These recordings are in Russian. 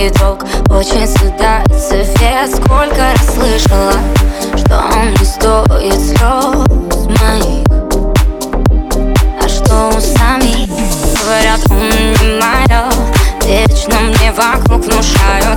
платонический друг Очень сюда цвет Сколько раз слышала Что он не стоит слез моих. А что у самих Говорят, он не мое Вечно мне вокруг внушают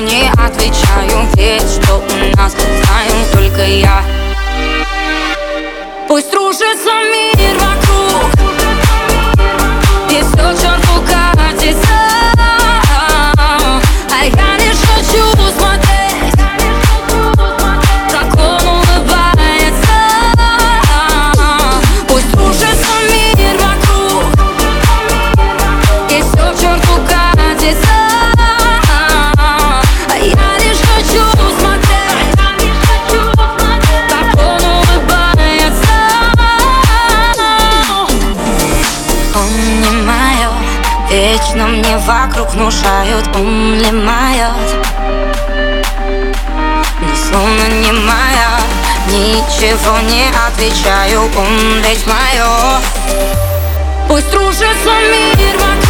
Не отвечаю. Ведь что у нас знаю только я. Пусть рушится мир вокруг. И все к черту А я лишь хочу смотреть Пусть рушится мир вокруг. И все к черту Мое Вечно мне вокруг внушают не мое Но словно не моя Ничего не отвечаю Он ведь мое. Пусть рушится мир вокруг